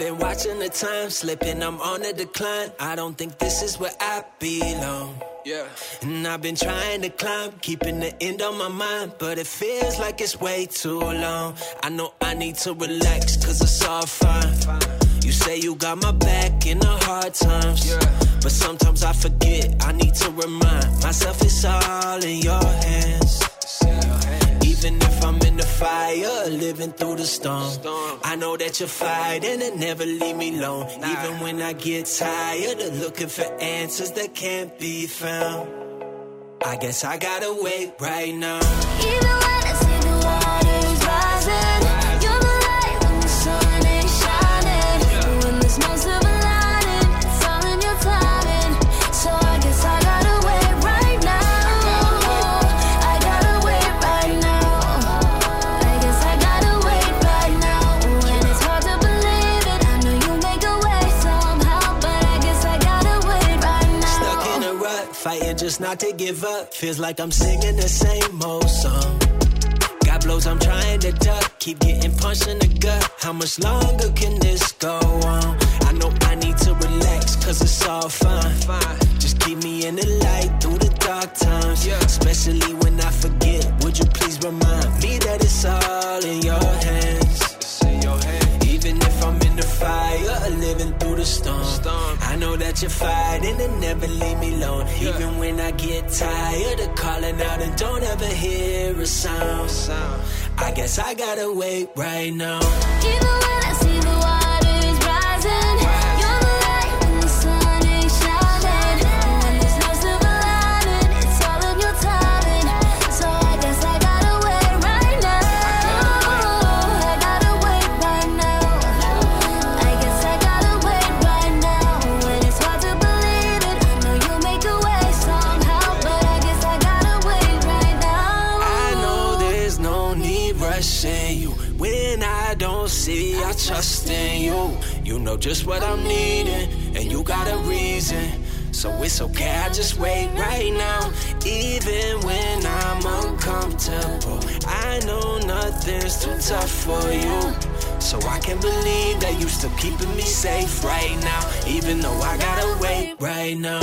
been watching the time slipping, I'm on the decline. I don't think this is where I belong. Yeah. And I've been trying to climb, keeping the end on my mind, but it feels like it's way too long. I know I need to relax, cause it's all fine. You say you got my back in the hard times, yeah. but sometimes I forget. I need to remind myself it's all in your living through the storm. I know that you're fighting and never leave me alone. Even when I get tired of looking for answers that can't be found. I guess I gotta wait right now. Not to give up. Feels like I'm singing the same old song. Got blows I'm trying to duck. Keep getting punched in the gut. How much longer can this go on? I know I need to relax, cause it's all fine. Just keep me in the light through the dark times. Especially when I forget. Would you please remind me that it's all in your hands? Living through the storm. I know that you're fighting and never leave me alone. Even when I get tired of calling out and don't ever hear a sound. I guess I gotta wait right now. Even when I see the trust in you. You know just what I'm needing, and you got a reason. So it's okay, I just wait right now. Even when I'm uncomfortable, I know nothing's too tough for you. So I can believe that you still keeping me safe right now. Even though I gotta wait right now.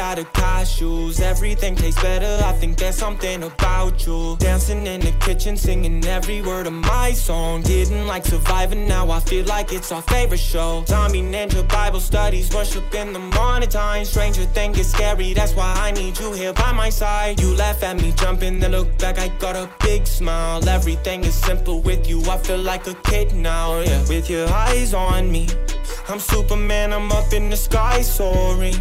out of cashews. Everything tastes better. I think there's something about you. Dancing in the kitchen, singing every word of my song. Didn't like surviving, now I feel like it's our favorite show. Zombie Ninja Bible studies, worship in the morning time. Stranger thing is scary, that's why I need you here by my side. You laugh at me, jumping, then look back, I got a big smile. Everything is simple with you, I feel like a kid now, yeah. With your eyes on me. I'm Superman, I'm up in the sky soaring.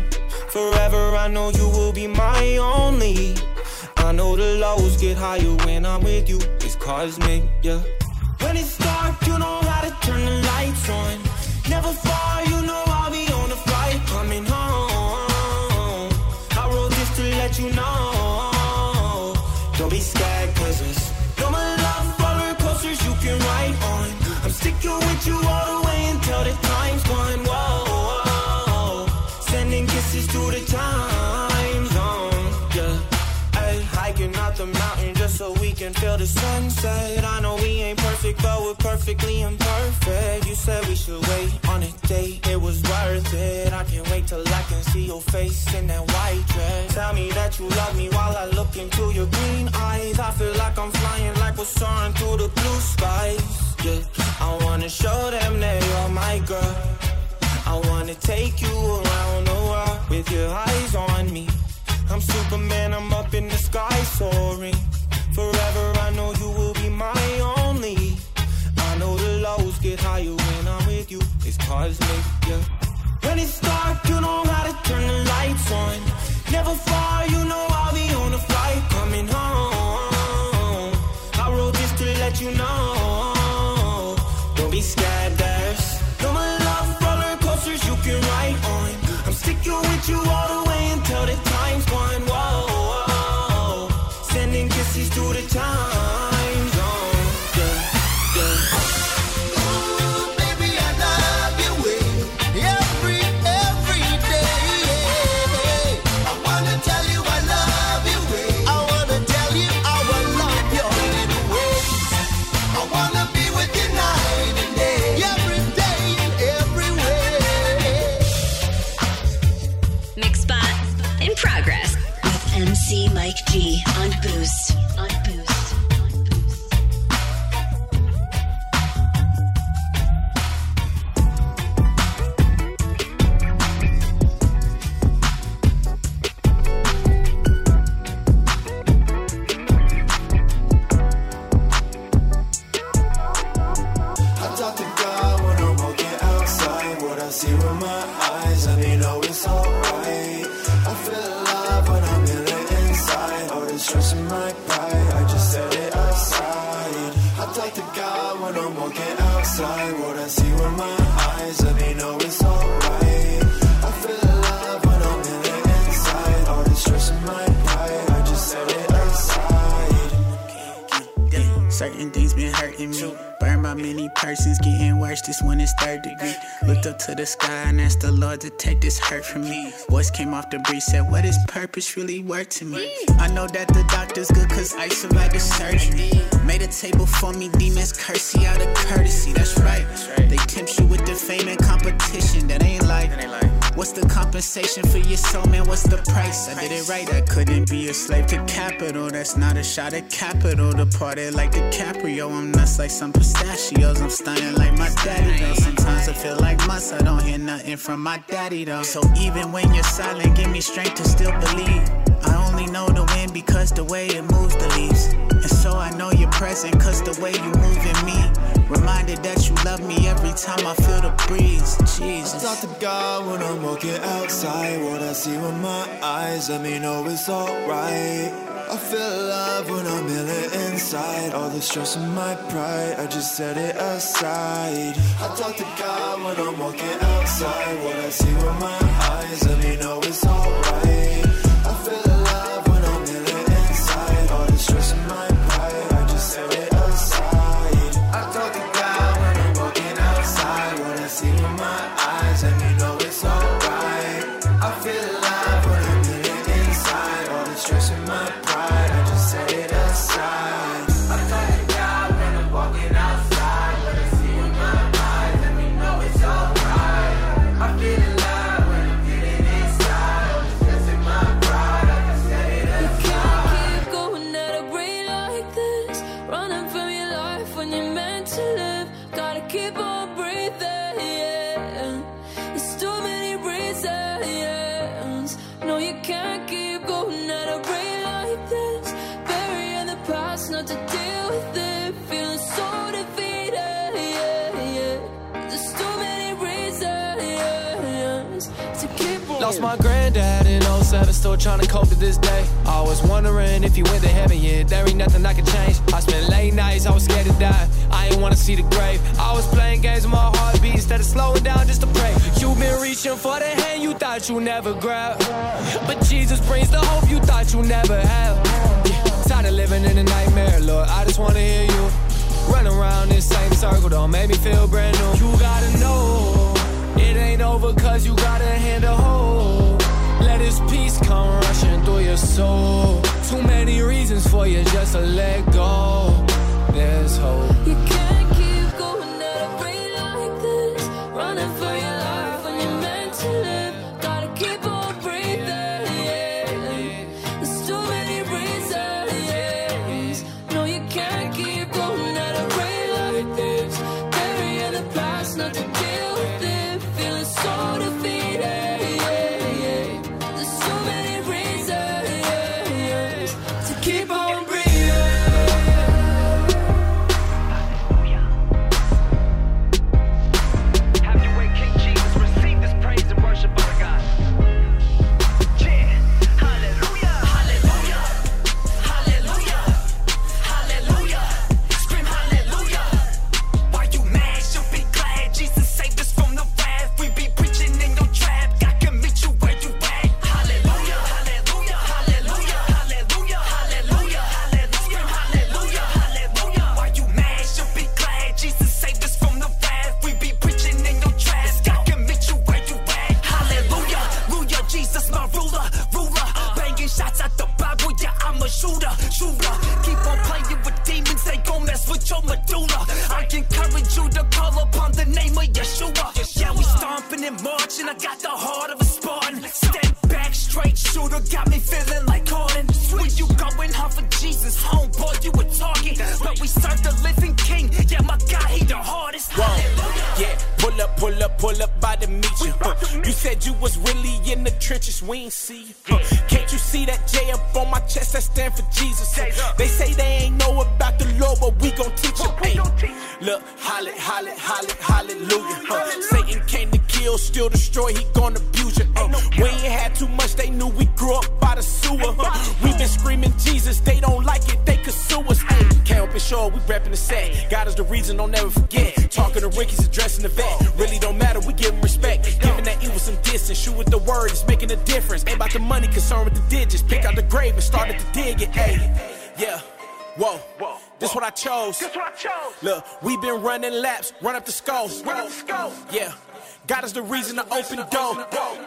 Forever, I know you will be my only. I know the lows get higher when I'm with you. It's cosmic, yeah. When it's dark, you know how to turn the lights on. Never far, you know I'll be on a flight coming home. I wrote this to let you know. Don't be scared, cause it's no more love roller coasters you can ride on. I'm sticking with you all the way until the time's feel the sunset. I know we ain't perfect, but we're perfectly imperfect. You said we should wait on a date, it was worth it. I can't wait till I can see your face in that white dress. Tell me that you love me while I look into your green eyes. I feel like I'm flying, like we're soaring through the blue skies. Yeah, I wanna show them that you're my girl. I wanna take you around the world with your eyes on me. I'm Superman, I'm up in the sky soaring. Forever, I know you will be my only. I know the lows get higher when I'm with you. It's cosmic, yeah. When it's dark, you know how to turn the lights on. Never far, you know I'll be on a flight coming home. I wrote this to let you know. Don't be scared, Certain things been hurting me. Burned by many persons, getting worse. This one is third degree. Looked up to the sky and asked the Lord to take this hurt from me. Voice came off the breeze, said, What is purpose really worth to me? I know that the doctor's good cause I survived the surgery. Made a table for me, demons curse you out of courtesy. That's right. They tempt you with the fame and competition. That ain't life. What's the compensation for your soul, man? What's the price? I did it right. I couldn't be a slave to capital. That's not a shot at capital. The party like DiCaprio. I'm nuts like some pistachios. I'm stunning like my daddy though. Sometimes I feel like months. I don't hear nothing from my daddy though. So even when you're silent, give me strength to still believe. I only know the wind because the way it moves the leaves. And so I know you're present cause the way you move in me. Reminded that you love me every time I feel the breeze. I Jesus. talk to God when I'm walking outside. What I see with my eyes, let me know it's alright. I feel alive when I'm the inside. All the stress in my pride, I just set it aside. I talk to God when I'm walking outside. What I see with my eyes, let me know it's alright. I feel alive when I'm the inside. All the stress in my pride, I just set it aside. I talk to God when I'm walking outside. What I see with my keep on breathing, yeah. Too many reasons. No, you can't keep going at a rate like this, burying the past, not to deal with it. Feeling so defeated, yeah, yeah. There's too many reasons, lost my granddad in 07, still trying to cope to this day. I was wondering if he went to heaven yet. There ain't nothing I could change. I spent late nights, I was scared to die. Ain't wanna see the grave. I was playing games with my heartbeat instead of slowing down just to pray. you been reaching for the hand you thought you never grab. But Jesus brings the hope you thought you never have. Yeah, tired of living in a nightmare, Lord. I just wanna hear you. Run around in same circle, don't make me feel brand new. You gotta know it ain't over cause you got a hand to hold. Let his peace come rushing through your soul. Too many reasons for you just to let go. There's hope. Pull up, pull up, by the meet you. huh. You said you was really in the trenches, we ain't see you. huh. Can't you see that J up on my chest that stand for Jesus? huh? They say they ain't know about the Lord, but we gon' teach them. Hey, look, holla, holla, holla, hallelujah. huh. Satan came to kill, steal, destroy, he gon' abuse you. uh. We ain't had too much, they knew we grew up by the sewer. We been screaming Jesus, they don't like it, they could sue us. Hey, sure we reppin' the set. God is the reason, don't never forget. Talking to Ricky's addressing the vet. Really don't matter, we give him respect. Giving that evil some distance. Shoot with the word, it's making a difference. Ain't about the money, concerned with the digits. Pick out the grave and started to dig it. Hey, yeah. Whoa, whoa, this what I chose. That's what I chose. Look, we been running laps, run up the skull. Run up the skull. Yeah. God is the reason to open the door.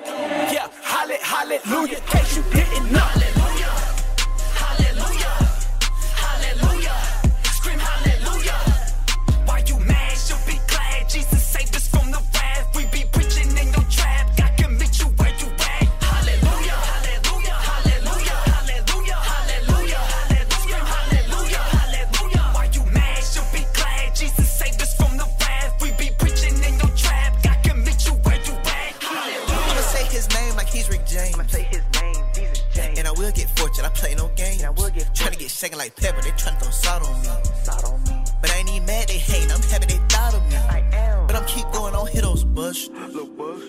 Yeah, holla, hallelujah. In case you didn't know. Like pepper, they tryna throw salt on me. Salt on me. But I ain't even mad, they hate, I'm happy they thought of me. But I'm keep going on, hit those bush.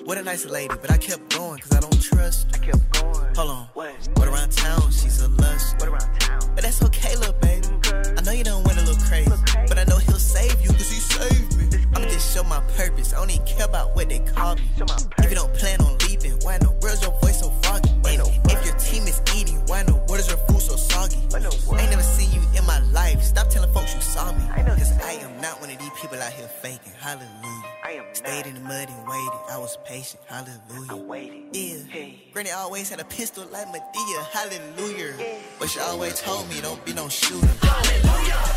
What a nice lady, but I kept going, cause I don't trust. I kept going. Hold on. But she always told me don't be no shooter. Hallelujah.